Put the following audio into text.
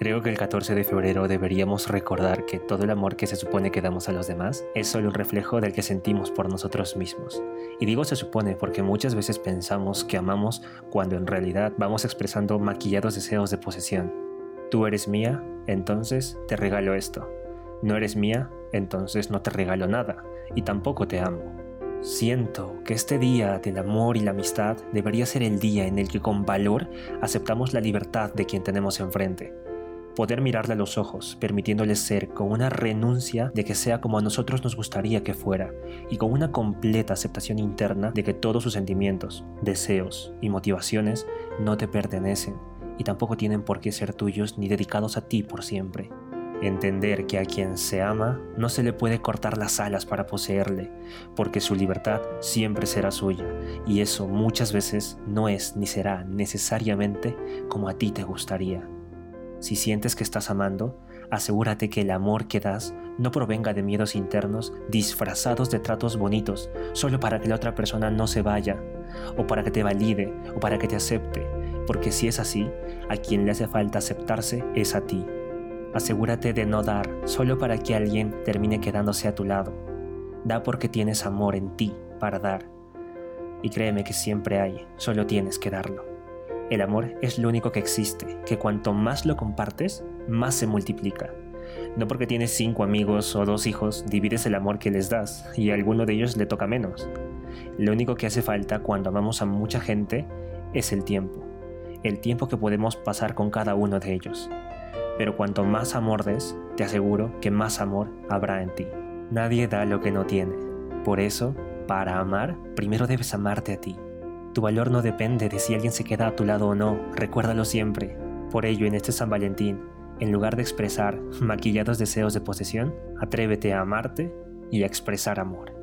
Creo que el 14 de febrero deberíamos recordar que todo el amor que se supone que damos a los demás es solo un reflejo del que sentimos por nosotros mismos. Y digo se supone porque muchas veces pensamos que amamos cuando en realidad vamos expresando maquillados deseos de posesión. Tú eres mía, entonces te regalo esto. No eres mía, entonces no te regalo nada y tampoco te amo. Siento que este día del amor y la amistad debería ser el día en el que con valor aceptamos la libertad de quien tenemos enfrente poder mirarle a los ojos, permitiéndole ser con una renuncia de que sea como a nosotros nos gustaría que fuera, y con una completa aceptación interna de que todos sus sentimientos, deseos y motivaciones no te pertenecen y tampoco tienen por qué ser tuyos ni dedicados a ti por siempre. Entender que a quien se ama no se le puede cortar las alas para poseerle, porque su libertad siempre será suya, y eso muchas veces no es ni será necesariamente como a ti te gustaría. Si sientes que estás amando, asegúrate que el amor que das no provenga de miedos internos disfrazados de tratos bonitos, solo para que la otra persona no se vaya, o para que te valide, o para que te acepte, porque si es así, a quien le hace falta aceptarse es a ti. Asegúrate de no dar solo para que alguien termine quedándose a tu lado. Da porque tienes amor en ti para dar. Y créeme que siempre hay, solo tienes que darlo. El amor es lo único que existe, que cuanto más lo compartes, más se multiplica. No porque tienes cinco amigos o dos hijos, divides el amor que les das y a alguno de ellos le toca menos. Lo único que hace falta cuando amamos a mucha gente es el tiempo, el tiempo que podemos pasar con cada uno de ellos. Pero cuanto más amor des, te aseguro que más amor habrá en ti. Nadie da lo que no tiene. Por eso, para amar, primero debes amarte a ti. Tu valor no depende de si alguien se queda a tu lado o no, recuérdalo siempre. Por ello, en este San Valentín, en lugar de expresar maquillados deseos de posesión, atrévete a amarte y a expresar amor.